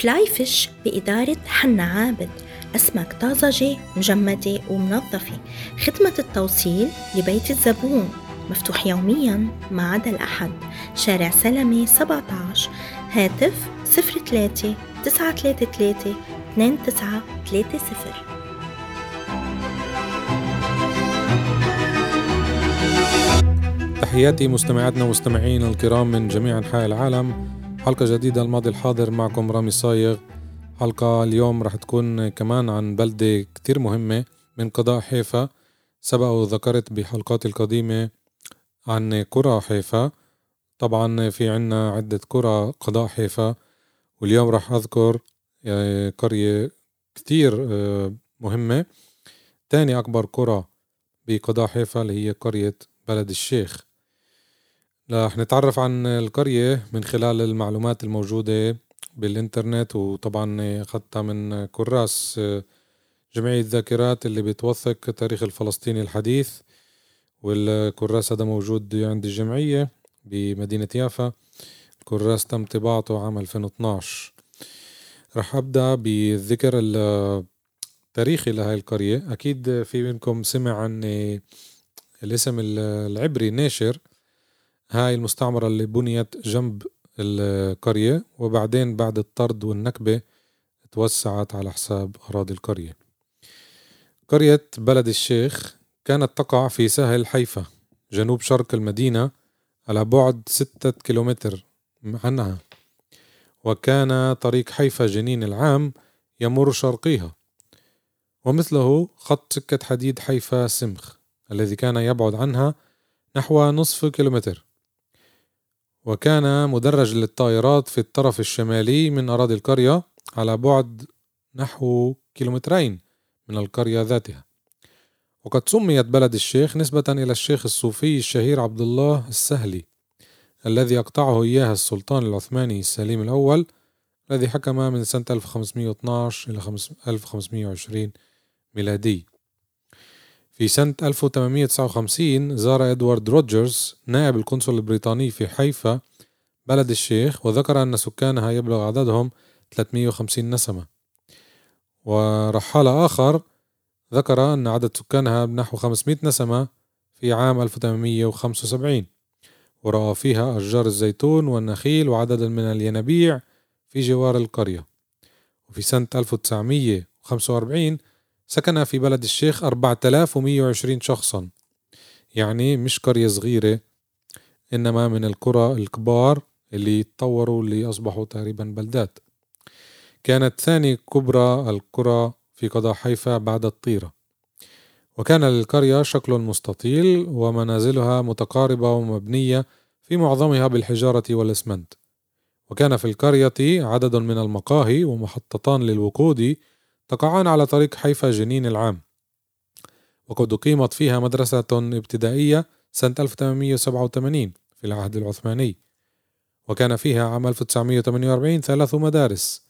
فلاي فيش بإدارة حنا عابد. أسماك طازجة مجمدة ومنظفة. خدمة التوصيل لبيت الزبون. مفتوح يوميا ما عدا الأحد. شارع سلمي 17 هاتف 03 933 2930 تحياتي مستمعاتنا ومستمعين الكرام من جميع أنحاء العالم. حلقة جديدة الماضي الحاضر معكم رامي صايغ. حلقة اليوم رح تكون كمان عن بلدة كتير مهمة من قضاء حيفا. سبق وذكرت بحلقاتي القديمة عن قرى حيفا. طبعا في عنا عدة قرى قضاء حيفا. واليوم رح أذكر آه، قرية كتير آه، مهمة. تاني أكبر قرى بقضاء حيفا اللي هي قرية بلد الشيخ. رح نتعرف عن القرية من خلال المعلومات الموجودة بالإنترنت وطبعا أخذتها من كراس جمعية ذاكرات اللي بتوثق تاريخ الفلسطيني الحديث والكراس هذا موجود عند الجمعية بمدينة يافا. الكراس تم طباعته عام 2012 رح أبدأ بالذكر التاريخي لهي القرية. أكيد في منكم سمع عن الاسم العبري ناشر. هاي المستعمرة اللي بنيت جنب القرية وبعدين بعد الطرد والنكبة توسعت على حساب أراضي القرية. قرية بلد الشيخ كانت تقع في ساحل حيفا جنوب شرق المدينة على بعد ستة كيلومتر عنها. وكان طريق حيفا جنين العام يمر شرقيها. ومثله خط سكة حديد حيفا سمخ الذي كان يبعد عنها نحو نصف كيلومتر. وكان مدرج للطائرات في الطرف الشمالي من أراضي القرية على بعد نحو كيلومترين من القرية ذاتها. وقد سميت بلد الشيخ نسبة إلى الشيخ الصوفي الشهير عبد الله السهلي الذي أقطعه إياه السلطان العثماني السليم الأول الذي حكم من سنة 1512 إلى 1520 ميلادي. في سنة 1859 زار إدوارد روجرز نائب القنصل البريطاني في حيفا بلد الشيخ وذكر أن سكانها يبلغ عددهم 350 نسمة. ورحال آخر ذكر أن عدد سكانها بنحو 500 نسمة في عام 1875 ورأى فيها أشجار الزيتون والنخيل وعددا من الينابيع في جوار القرية. وفي سنة 1945 سكن في بلد الشيخ 4120 شخصا. يعني مش قرية صغيرة إنما من القرى الكبار اللي تطوروا اللي أصبحوا تقريبا بلدات. كانت ثاني كبرى القرى في قضاء حيفا بعد الطيرة. وكان للقرية شكل مستطيل ومنازلها متقاربة ومبنية في معظمها بالحجارة والإسمنت. وكان في القرية عدد من المقاهي ومحطتان للوقود تقعان على طريق حيفا جنين العام. وقد أقيمت فيها مدرسة ابتدائية سنة 1887 في العهد العثماني. وكان فيها عام 1948 ثلاث مدارس.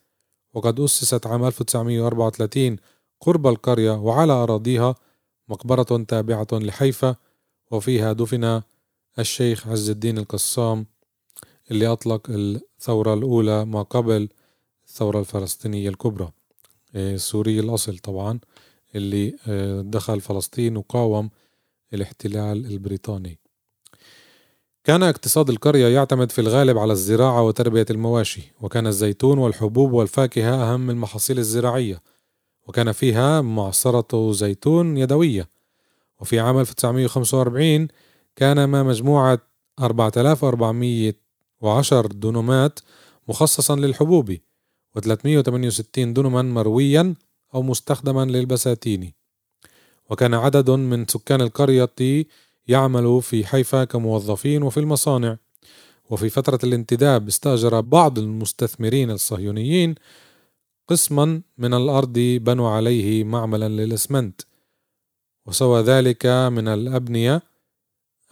وقد أسست عام 1934 قرب القرية وعلى أراضيها مقبرة تابعة لحيفا. وفيها دفن الشيخ عز الدين القسام اللي أطلق الثورة الأولى ما قبل الثورة الفلسطينية الكبرى. سوري الأصل طبعا اللي آه، دخل فلسطين وقاوم الاحتلال البريطاني. كان اقتصاد القرية يعتمد في الغالب على الزراعة وتربية المواشي وكان الزيتون والحبوب والفاكهة أهم المحاصيل الزراعية وكان فيها معصرة زيتون يدوية. وففي عام 1945 كان ما مجموعة 4410 دونومات مخصصا للحبوب و368 دنما مرويا أو مستخدما للبساتين. وكان عدد من سكان القرية يعمل في حيفا كموظفين وفي المصانع. وفي فترة الانتداب استأجر بعض المستثمرين الصهيونيين قسما من الأرض بنوا عليه معملا للإسمنت. وسوى ذلك من الأبنية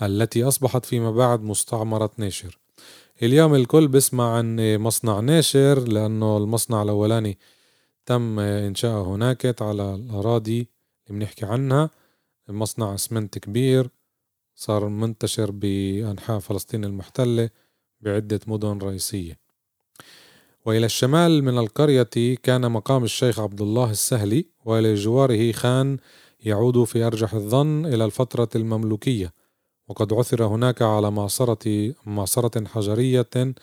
التي أصبحت فيما بعد مستعمرة ناشر اليوم الكل بيسمع عن مصنع ناشر لأنه المصنع الأولاني تم إنشاءه هناك على الأراضي اللي بنحكي عنها. مصنع اسمنت كبير صار منتشر بأنحاء فلسطين المحتلة بعدة مدن رئيسية. وإلى الشمال من القرية كان مقام الشيخ عبد الله السهلي وإلى جواره خان يعود في أرجح الظن إلى الفترة المملوكية. وقد عثر هناك على معصرة معصرة حجرية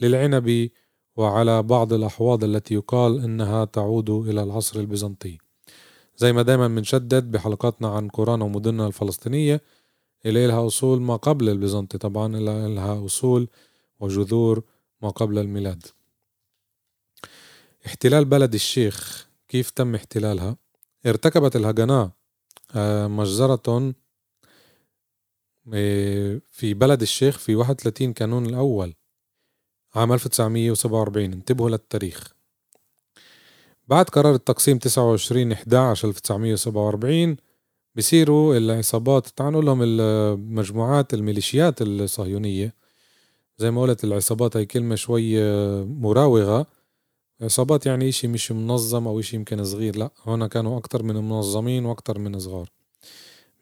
للعنب وعلى بعض الأحواض التي يقال إنها تعود إلى العصر البيزنطي. زي ما دايما بنشدد بحلقاتنا عن قرانا ومدننا الفلسطينية إلى إلها أصول ما قبل البيزنطي طبعا إلها أصول وجذور ما قبل الميلاد. احتلال بلد الشيخ كيف تم احتلالها؟ ارتكبت الهجناء آه، مجزرة في بلد الشيخ في 31 كانون الأول عام 1947 انتبهوا للتاريخ. بعد قرار التقسيم 29 11 1947 بصيروا العصابات تعالوا لهم المجموعات الميليشيات الصهيونية. زي ما قلت العصابات هي كلمة شوي مراوغة. عصابات يعني إشي مش منظم أو إشي يمكن صغير لا هنا كانوا أكتر من منظمين وأكتر من صغار.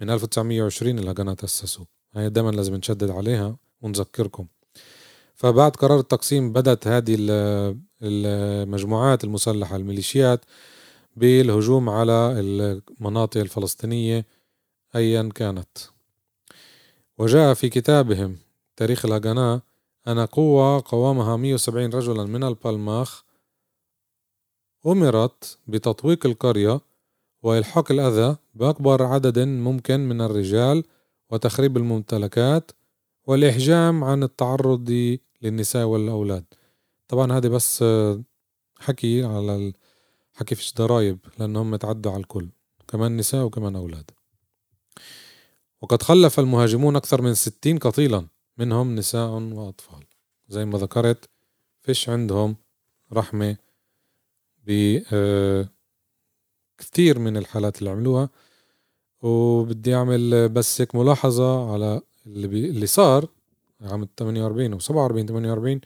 من 1920 الهجنة تأسسوا هاي دايما لازم نشدد عليها ونذكركم. فبعد قرار التقسيم بدأت هذه المجموعات المسلحة الميليشيات بالهجوم على المناطق الفلسطينية أيا كانت. وجاء في كتابهم تاريخ الهجناء أن قوة قوامها 170 رجلا من البالماخ أمرت بتطويق القرية وإلحاق الأذى بأكبر عدد ممكن من الرجال وتخريب الممتلكات والإحجام عن التعرض للنساء والأولاد. طبعا هذه بس حكي على حكي فيش ضرايب لأنهم تعدوا على الكل كمان نساء وكمان أولاد. وقد خلف المهاجمون أكثر من ستين قتيلا منهم نساء وأطفال. زي ما ذكرت فيش عندهم رحمة ب آه، كثير من الحالات اللي عملوها وبدي أعمل بس هيك ملاحظة على اللي, بي اللي صار عام 48 و 47 48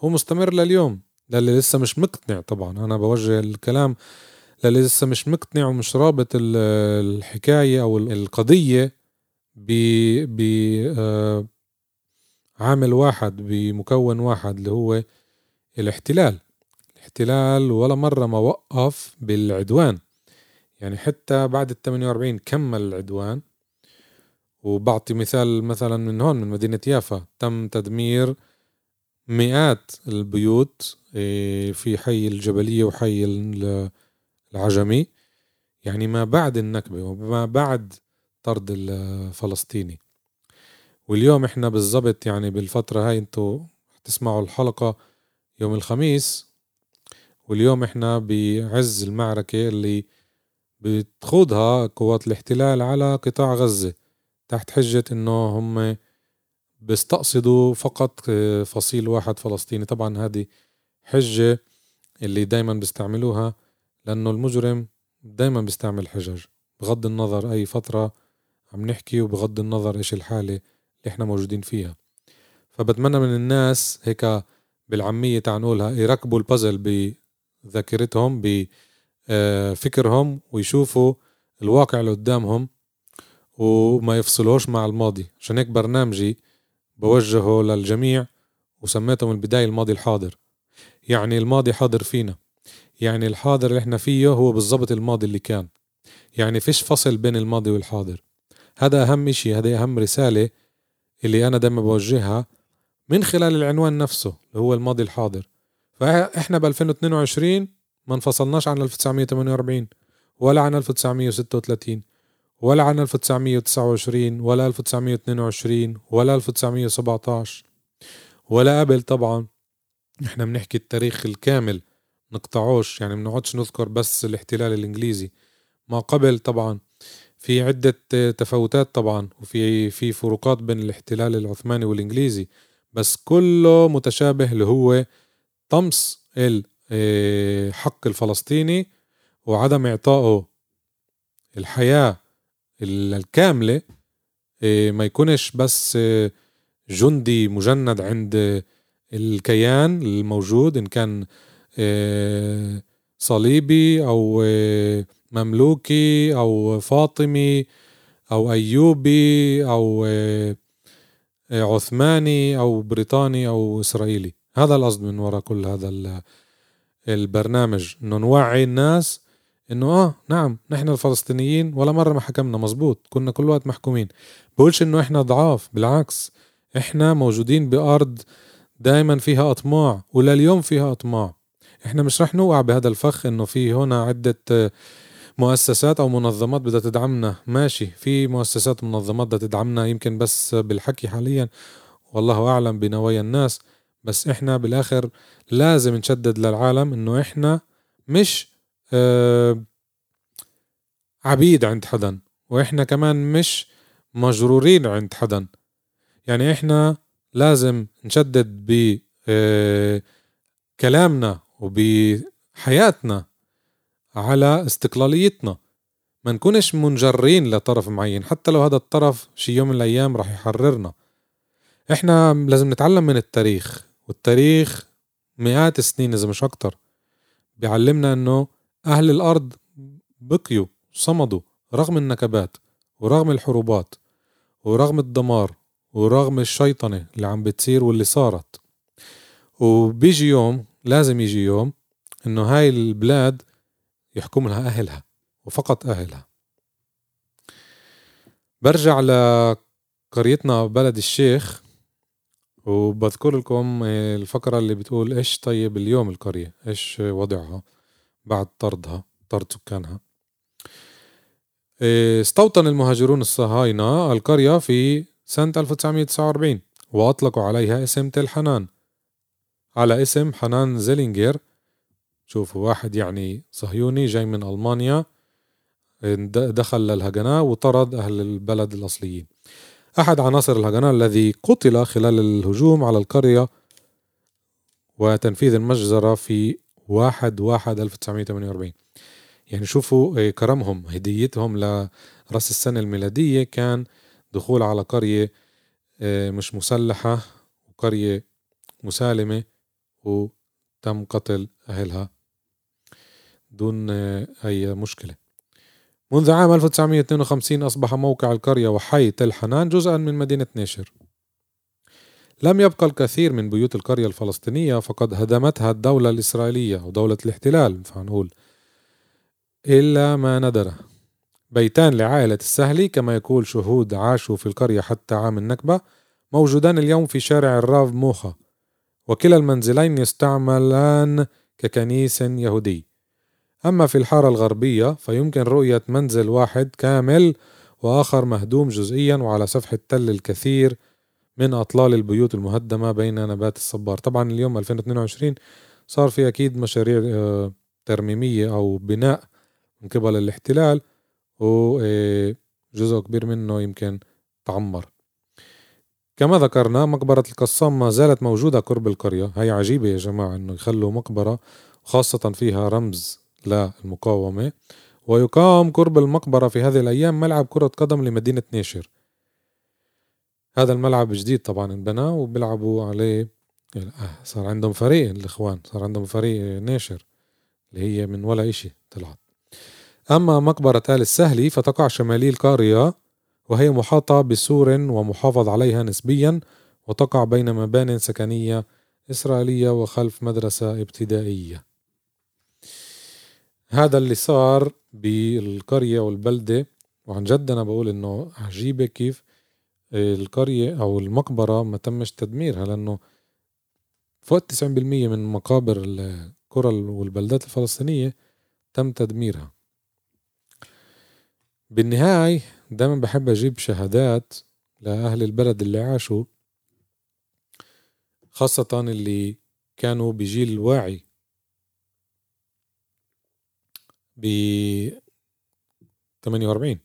هو مستمر لليوم للي لسه مش مقتنع طبعا. أنا بوجه الكلام للي لسه مش مقتنع ومش رابط الحكاية أو القضية ب ب آه، عامل واحد بمكون واحد اللي هو الاحتلال. الاحتلال ولا مرة ما وقف بالعدوان. يعني حتى بعد ال 48 كمل العدوان. وبعطي مثال مثلا من هون من مدينة يافا. تم تدمير مئات البيوت إيه، في حي الجبلية وحي العجمي. يعني ما بعد النكبة وما بعد طرد الفلسطيني واليوم إحنا بالضبط يعني بالفترة هاي انتو تسمعوا الحلقة يوم الخميس. واليوم إحنا بعز المعركة اللي بتخوضها قوات الاحتلال على قطاع غزة تحت حجة إنه هم بيستقصدوا فقط آه، فصيل واحد فلسطيني. طبعا هذه حجة اللي دايما بيستعملوها لأنه المجرم دايما بيستعمل حجج بغض النظر أي فترة عم نحكي وبغض النظر إيش الحالة اللي إحنا موجودين فيها. فبتمنى من الناس هيك بالعامية تعال نقولها يركبوا البازل بذاكرتهم بفكرهم آه، ويشوفوا الواقع اللي قدامهم وما يفصلوش مع الماضي. عشان هيك برنامجي بوجهه للجميع وسميته من البداية الماضي الحاضر. يعني الماضي حاضر فينا. يعني الحاضر اللي إحنا فيه هو بالضبط الماضي اللي كان. يعني فيش فصل بين الماضي والحاضر. هذا أهم إشي هذا أهم رسالة اللي أنا دايما بوجهها من خلال العنوان نفسه اللي هو الماضي الحاضر. فإحنا ب 2022 ما انفصلناش عن 1948 ولا عن 1936 ولا عن 1929 ولا 1922 ولا 1917 ولا قبل طبعا. إحنا بنحكي التاريخ الكامل نقطعوش يعني بنقعدش نذكر بس الاحتلال الإنجليزي. ما قبل طبعا. في عدة تفاوتات طبعا وفي في فروقات بين الاحتلال العثماني والإنجليزي بس كله متشابه اللي هو طمس الحق الفلسطيني وعدم إعطائه الحياة الكاملة ما يكونش بس جندي مجند عند الكيان الموجود إن كان صليبي أو مملوكي أو فاطمي أو أيوبي أو عثماني أو بريطاني أو إسرائيلي. هذا القصد من وراء كل هذا البرنامج إنه نوعي الناس إنه آه نعم نحن الفلسطينيين ولا مرة ما حكمنا مزبوط كنا كل وقت محكومين. بقولش إنه إحنا ضعاف بالعكس إحنا موجودين بأرض دائما فيها أطماع ولليوم فيها أطماع. إحنا مش رح نوقع بهذا الفخ إنه في هنا عدة مؤسسات أو منظمات بدها تدعمنا. ماشي في مؤسسات ومنظمات بدها تدعمنا يمكن بس بالحكي حاليا والله أعلم بنوايا الناس. بس إحنا بالآخر لازم نشدد للعالم إنه إحنا مش آه عبيد عند حدا وإحنا كمان مش مجرورين عند حدا. يعني إحنا لازم نشدد ب آه كلامنا وبحياتنا على استقلاليتنا. ما نكونش منجرين لطرف معين حتى لو هذا الطرف شي يوم من الأيام راح يحررنا. إحنا لازم نتعلم من التاريخ. والتاريخ مئات السنين إذا مش أكتر. بيعلمنا إنه أهل الأرض بقيوا صمدوا رغم النكبات ورغم الحروبات ورغم الدمار ورغم الشيطنة اللي عم بتصير واللي صارت. وبيجي يوم لازم يجي يوم إنه هاي البلاد يحكم لها أهلها وفقط أهلها. برجع لقريتنا بلد الشيخ. وبذكر لكم الفقرة اللي بتقول إيش طيب اليوم القرية؟ إيش وضعها؟ بعد طردها طرد سكانها. استوطن المهاجرون الصهاينة القرية في سنة 1949 وأطلقوا عليها اسم تل حنان. على اسم حنان زيلينجر شوفوا واحد يعني صهيوني جاي من ألمانيا دخل للهجناء وطرد أهل البلد الأصليين. أحد عناصر الهجناء الذي قتل خلال الهجوم على القرية وتنفيذ المجزرة في واحد واحد 1948 يعني شوفوا إيه، كرمهم هديتهم لرأس السنة الميلادية. كان دخول على قرية إيه، مش مسلحة وقرية مسالمة وتم قتل أهلها دون أي مشكلة. منذ عام 1952 أصبح موقع القرية وحي تل حنان جزءا من مدينة نيشر. لم يبقى الكثير من بيوت القرية الفلسطينية فقد هدمتها الدولة الإسرائيلية أو دولة الاحتلال فنقول إلا ما ندر. بيتان لعائلة السهلي كما يقول شهود عاشوا في القرية حتى عام النكبة موجودان اليوم في شارع الراف موخا وكلا المنزلين يستعملان ككنيس يهودي. أما في الحارة الغربية فيمكن رؤية منزل واحد كامل وآخر مهدوم جزئيا وعلى سفح التل الكثير من أطلال البيوت المهدمة بين نبات الصبار. طبعا اليوم 2022 صار في أكيد مشاريع آه، ترميمية أو بناء من قبل الاحتلال وجزء كبير منه يمكن تعمر. كما ذكرنا مقبرة القصام ما زالت موجودة قرب القرية. هي عجيبة يا جماعة إنه يخلوا مقبرة خاصة فيها رمز للمقاومة ويقام قرب المقبرة في هذه الأيام ملعب كرة قدم لمدينة نيشر. هذا الملعب جديد طبعا انبنى وبيلعبوا عليه آه، صار عندهم فريق الإخوان صار عندهم فريق نيشر اللي هي من ولا إشي طلعت أما مقبرة آل السهلي فتقع شمالي القرية وهي محاطة بسور ومحافظ عليها نسبيا وتقع بين مبان سكنية إسرائيلية وخلف مدرسة ابتدائية. هذا اللي صار بالقرية والبلدة وعن جد أنا بقول إنه عجيبة كيف القرية أو المقبرة ما تمش تدميرها لأنه فوق 90% من مقابر القرى والبلدات الفلسطينية تم تدميرها. بالنهاية دايما بحب أجيب شهادات لأهل البلد اللي عاشوا خاصة اللي كانوا بجيل واعي. ب 48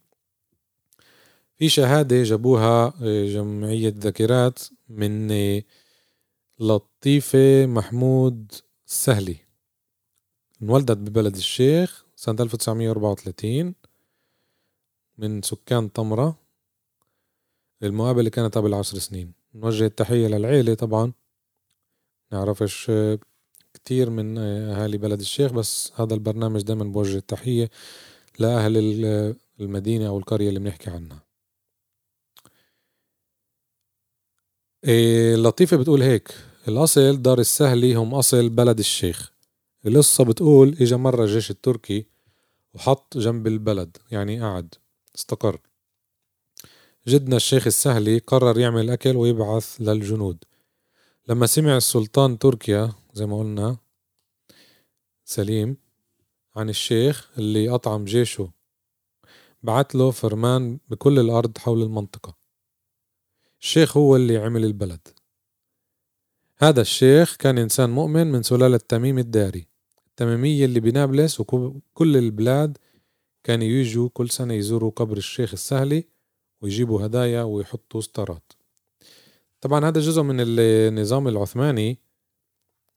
في شهادة جابوها آه، جمعية ذاكرات من آه، لطيفة محمود السهلي انولدت ببلد الشيخ سنة 1934 من سكان طمرة. المقابلة كانت قبل عشر سنين. نوجه التحية للعيلة طبعا. نعرفش كتير من أهالي بلد الشيخ بس هذا البرنامج دائما بوجه التحية لأهل المدينة أو القرية اللي بنحكي عنها. إيه لطيفة بتقول هيك الأصل دار السهلي هم أصل بلد الشيخ. القصة بتقول إجا مرة الجيش التركي وحط جنب البلد يعني قعد استقر. جدنا الشيخ السهلي قرر يعمل أكل ويبعث للجنود. لما سمع السلطان تركيا زي ما قلنا سليم عن الشيخ اللي أطعم جيشه بعت له فرمان بكل الأرض حول المنطقة. الشيخ هو اللي عمل البلد. هذا الشيخ كان إنسان مؤمن من سلالة تميم الداري. التميمية اللي بنابلس وكل البلاد كانوا يجوا كل سنة يزوروا قبر الشيخ السهلي ويجيبوا هدايا ويحطوا ستارات طبعا هذا جزء من النظام العثماني.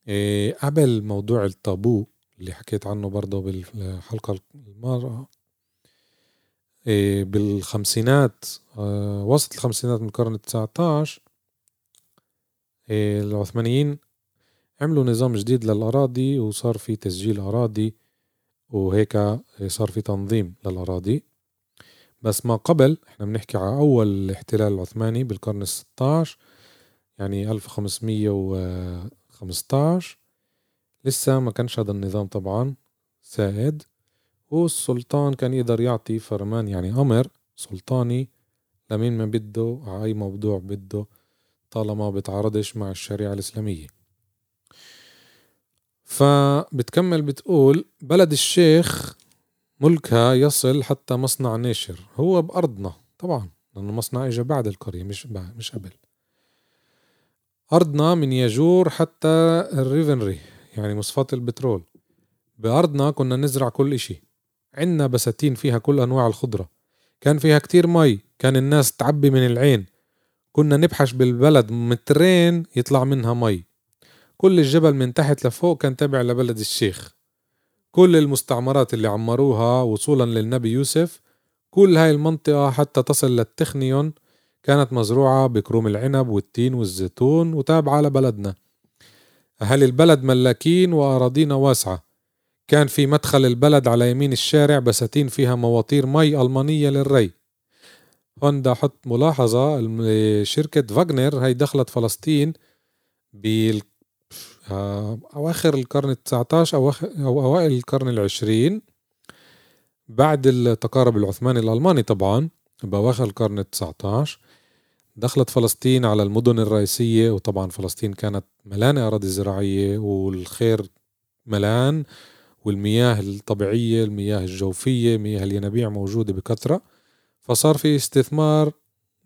إيه، قبل موضوع الطابو اللي حكيت عنه برضه بالحلقة المرة إيه، بالخمسينات آه، وسط الخمسينات من القرن التسعة عشر إيه، العثمانيين عملوا نظام جديد للأراضي وصار في تسجيل أراضي وهيك صار في تنظيم للأراضي. بس ما قبل إحنا بنحكي على أول الاحتلال العثماني بالقرن الستاش. يعني 1515 لسه ما كانش هذا النظام طبعا سائد. والسلطان كان يقدر يعطي فرمان يعني أمر سلطاني لمين ما بده على أي موضوع بده طالما بتعارضش مع الشريعة الإسلامية. فبتكمل بتقول بلد الشيخ ملكها يصل حتى مصنع ناشر. هو بأرضنا طبعا لأنه مصنع إجا بعد القرية مش مش قبل. أرضنا من يجور حتى الريفنري يعني مصفاة البترول. بأرضنا كنا نزرع كل إشي. عنا بساتين فيها كل أنواع الخضرة. كان فيها كتير مي كان الناس تعبي من العين. كنا نبحش بالبلد مترين يطلع منها مي. كل الجبل من تحت لفوق كان تابع لبلد الشيخ. كل المستعمرات اللي عمروها وصولا للنبي يوسف كل هاي المنطقة حتى تصل للتخنيون كانت مزروعة بكروم العنب والتين والزيتون وتابعة لبلدنا أهل البلد ملاكين وأراضينا واسعة؟ كان في مدخل البلد على يمين الشارع بساتين فيها مواتير مي ألمانية للري. هون بدي أحط ملاحظة شركة فاغنر هي دخلت فلسطين بال أواخر القرن التسعة عشر أو, أو أوائل القرن العشرين بعد التقارب العثماني الألماني طبعا بأواخر القرن التسعة عشر دخلت فلسطين على المدن الرئيسية وطبعا فلسطين كانت ملانة أراضي زراعية والخير ملان والمياه الطبيعية المياه الجوفية مياه الينابيع موجودة بكثرة. فصار في استثمار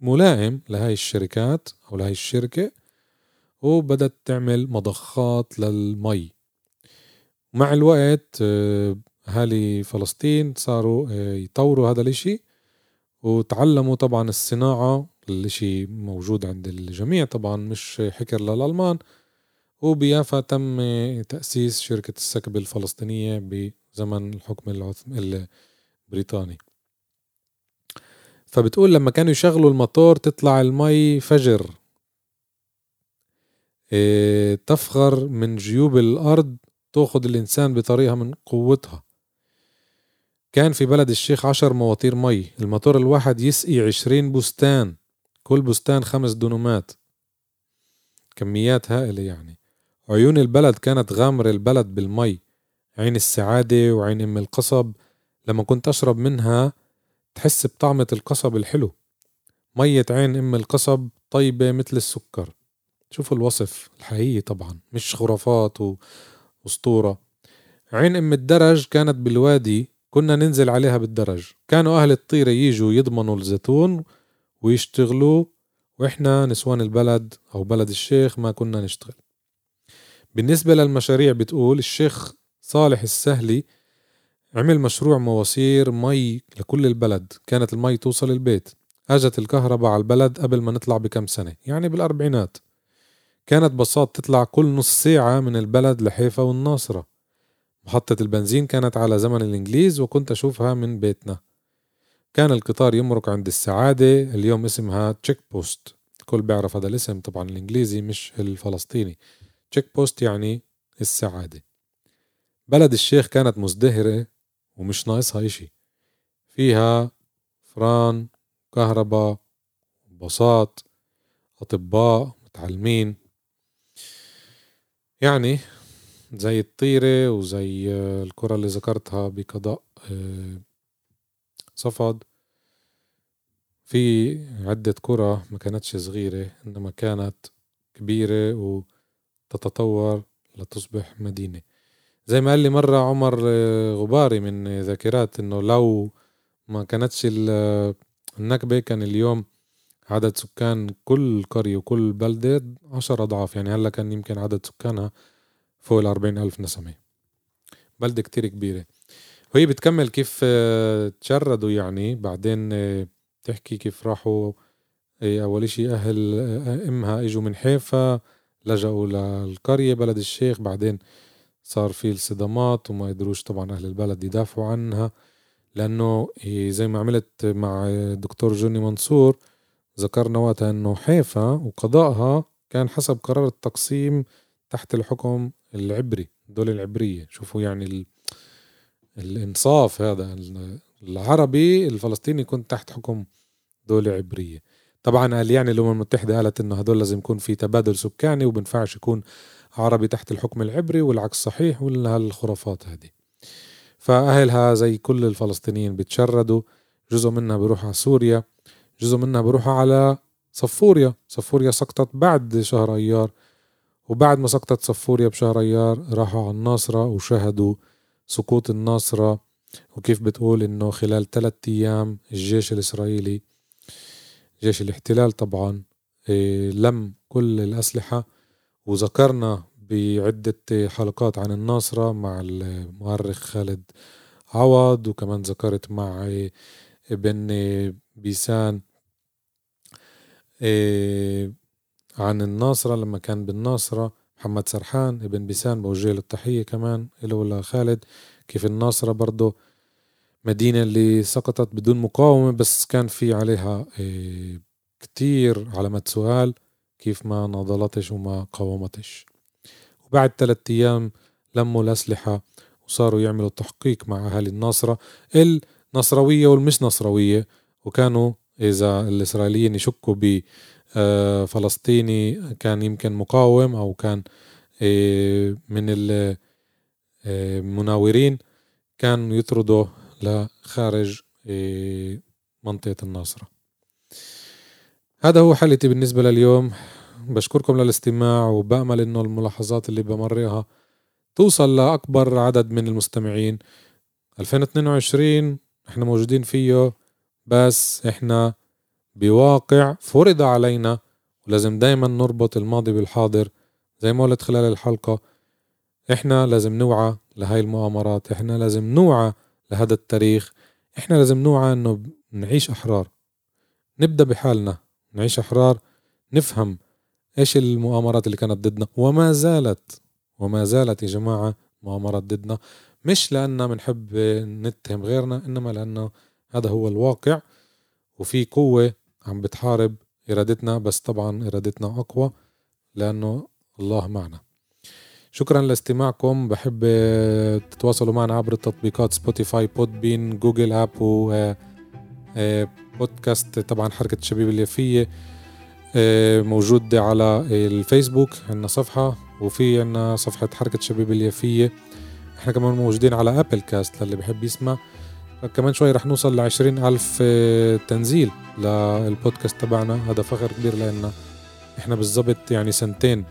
ملائم لهاي الشركات أو لهاي الشركة وبدت تعمل مضخات للمي. مع الوقت آه، أهالي فلسطين صاروا آه، يطوروا هذا الإشي وتعلموا طبعا الصناعة الإشي موجود عند الجميع. طبعا مش حكر للألمان وبيافا تم تأسيس شركة السكب الفلسطينية بزمن الحكم البريطاني. فبتقول لما كانوا يشغلوا الموتور تطلع المي فجر. إيه، تفخر من جيوب الأرض تأخذ الإنسان بطريقة من قوتها. كان في بلد الشيخ عشر مواتير مي. الموتور الواحد يسقي عشرين بستان. كل بستان خمس دونومات. كميات هائلة يعني. عيون البلد كانت غامرة البلد بالمي. عين السعادة وعين أم القصب. لما كنت أشرب منها تحس بطعمة القصب الحلو. مية عين أم القصب طيبة مثل السكر. شوفوا الوصف الحقيقي طبعا مش خرافات وأسطورة. عين أم الدرج كانت بالوادي كنا ننزل عليها بالدرج. كانوا أهل الطيرة يجوا يضمنوا الزيتون ويشتغلوا وإحنا نسوان البلد أو بلد الشيخ ما كنا نشتغل. بالنسبة للمشاريع بتقول الشيخ صالح السهلي عمل مشروع مواسير مي لكل البلد كانت المي توصل البيت. أجت الكهرباء على البلد قبل ما نطلع بكم سنة يعني بالأربعينات. كانت بساط تطلع كل نص ساعة من البلد لحيفا والناصرة. محطة البنزين كانت على زمن الإنجليز وكنت أشوفها من بيتنا. كان القطار يمرق عند السعادة. اليوم اسمها Check Post الكل بيعرف هذا الاسم طبعا الإنجليزي مش الفلسطيني. Check Post يعني السعادة. بلد الشيخ كانت مزدهرة ومش ناقصها إشي. فيها أفران كهرباء بساط أطباء متعلمين. يعني زي الطيرة وزي الكرة اللي ذكرتها بقضاء آه، صفد في عدة كرة ما كانتش صغيرة إنما كانت كبيرة وتتطور لتصبح مدينة. زي ما قال لي مرة عمر آه، غباري من ذاكرات إنه لو ما كانتش النكبة كان اليوم عدد سكان كل قرية وكل بلدة عشر أضعاف. يعني هلأ كان يمكن عدد سكانها فوق الأربعين ألف نسمة. بلدة كتير كبيرة. وهي بتكمل كيف آه، تشردوا يعني. بعدين آه، تحكي كيف راحوا آه، أول إشي أهل أمها إجوا من حيفا لجأوا للقرية بلد الشيخ. بعدين صار في الصدامات وما يقدروش طبعا أهل البلد يدافعوا عنها لأنه زي ما عملت مع الدكتور جوني منصور ذكرنا وقتها أنه حيفا وقضائها كان حسب قرار التقسيم تحت الحكم العبري الدولة العبرية. شوفوا يعني ال... الإنصاف هذا العربي الفلسطيني يكون تحت حكم دولة عبرية. طبعا قال يعني الأمم المتحدة قالت إنه هدول لازم يكون في تبادل سكاني وبنفعش يكون عربي تحت الحكم العبري والعكس صحيح ولا هالخرافات هذه. فأهلها زي كل الفلسطينيين بتشردوا جزء منها بيروح على سوريا جزء منها بيروح على صفوريا. صفوريا سقطت بعد شهر أيار وبعد ما سقطت صفوريا بشهر أيار راحوا على الناصرة وشاهدوا سقوط الناصرة وكيف بتقول إنه خلال ثلاثة أيام الجيش الإسرائيلي جيش الاحتلال طبعا إيه، لم كل الأسلحة وذكرنا بعدة حلقات عن الناصرة مع المؤرخ خالد عوض وكمان ذكرت مع ابن بيسان إيه، عن الناصرة لما كان بالناصرة محمد سرحان ابن بيسان بوجه له التحية كمان له ولا خالد. كيف الناصرة برضه مدينة اللي سقطت بدون مقاومة بس كان في عليها إيه، كتير علامات سؤال كيف ما ناضلتش وما قاومتش. وبعد ثلاثة أيام لموا الأسلحة وصاروا يعملوا تحقيق مع أهالي الناصرة النصروية والمش نصروية وكانوا إذا الإسرائيليين يشكوا آه، كان يمكن مقاوم أو كان آه، من المناورين آه، كانوا يطردوا لخارج منطقة الناصرة. هذا هو حالتي بالنسبة لليوم. بشكركم للاستماع وبأمل إنه الملاحظات اللي بمريها توصل لأكبر عدد من المستمعين. 2022 إحنا موجودين فيه بس إحنا بواقع فرض علينا ولازم دايما نربط الماضي بالحاضر. زي ما قلت خلال الحلقة إحنا لازم نوعى لهاي المؤامرات إحنا لازم نوعى لهذا التاريخ إحنا لازم نوعى إنه نعيش أحرار. نبدأ بحالنا نعيش أحرار نفهم إيش المؤامرات اللي كانت ضدنا. وما زالت وما زالت يا جماعة مؤامرات ضدنا. مش لأننا بنحب نتهم غيرنا إنما لأنه هذا هو الواقع وفي قوة عم بتحارب إرادتنا بس طبعا إرادتنا أقوى لأنه الله معنا. شكرا لاستماعكم. بحب تتواصلوا معنا عبر التطبيقات Spotify Podbean Google App و آه، بودكاست طبعا حركة الشبيبة اليافية آه، موجود على الفيسبوك. عندنا صفحة وفي عندنا صفحة حركة الشبيبة اليافية إحنا كمان موجودين على Apple Cast للي بحب يسمع. كمان شوي رح نوصل لعشرين ألف آه، تنزيل. للبودكاست تبعنا. هذا فخر كبير لنا إحنا بالضبط يعني سنتين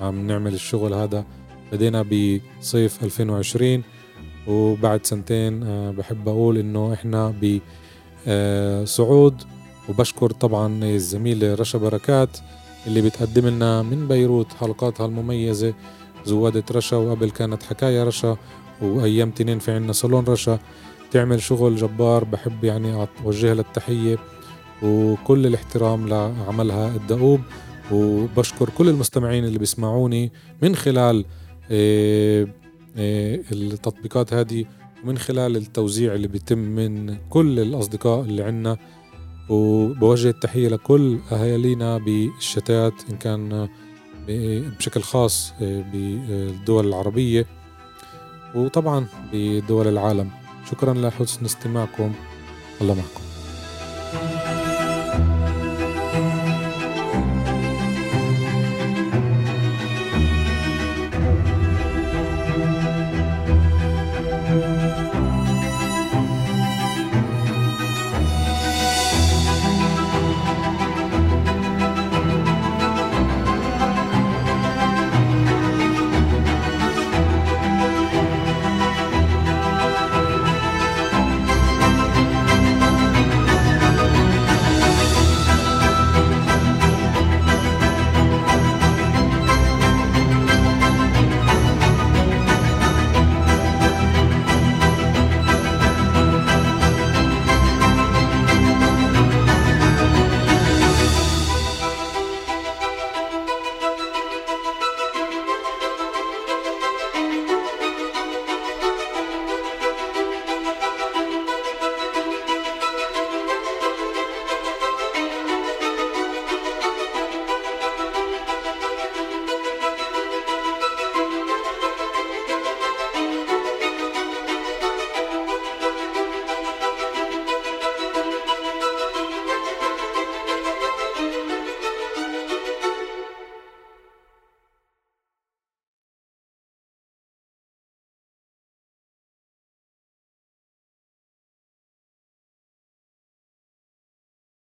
عم نعمل الشغل هذا. بدينا بصيف 2020 وبعد سنتين آه، بحب أقول إنه إحنا بصعود آه، وبشكر طبعا الزميلة رشا بركات اللي بتقدم لنا من بيروت حلقاتها المميزة زوادة رشا. وقبل كانت حكاية رشا وأيام تنين في عنا صالون رشا. تعمل شغل جبار بحب يعني أوجه لها التحية وكل الاحترام لعملها الدؤوب وبشكر كل المستمعين اللي بيسمعوني من خلال آه، آه، التطبيقات هذه ومن خلال التوزيع اللي بيتم من كل الأصدقاء اللي عنا. وبوجه التحية لكل أهالينا بالشتات إن كان بشكل خاص بالدول العربية وطبعا بدول العالم. شكرا لحسن استماعكم. الله معكم.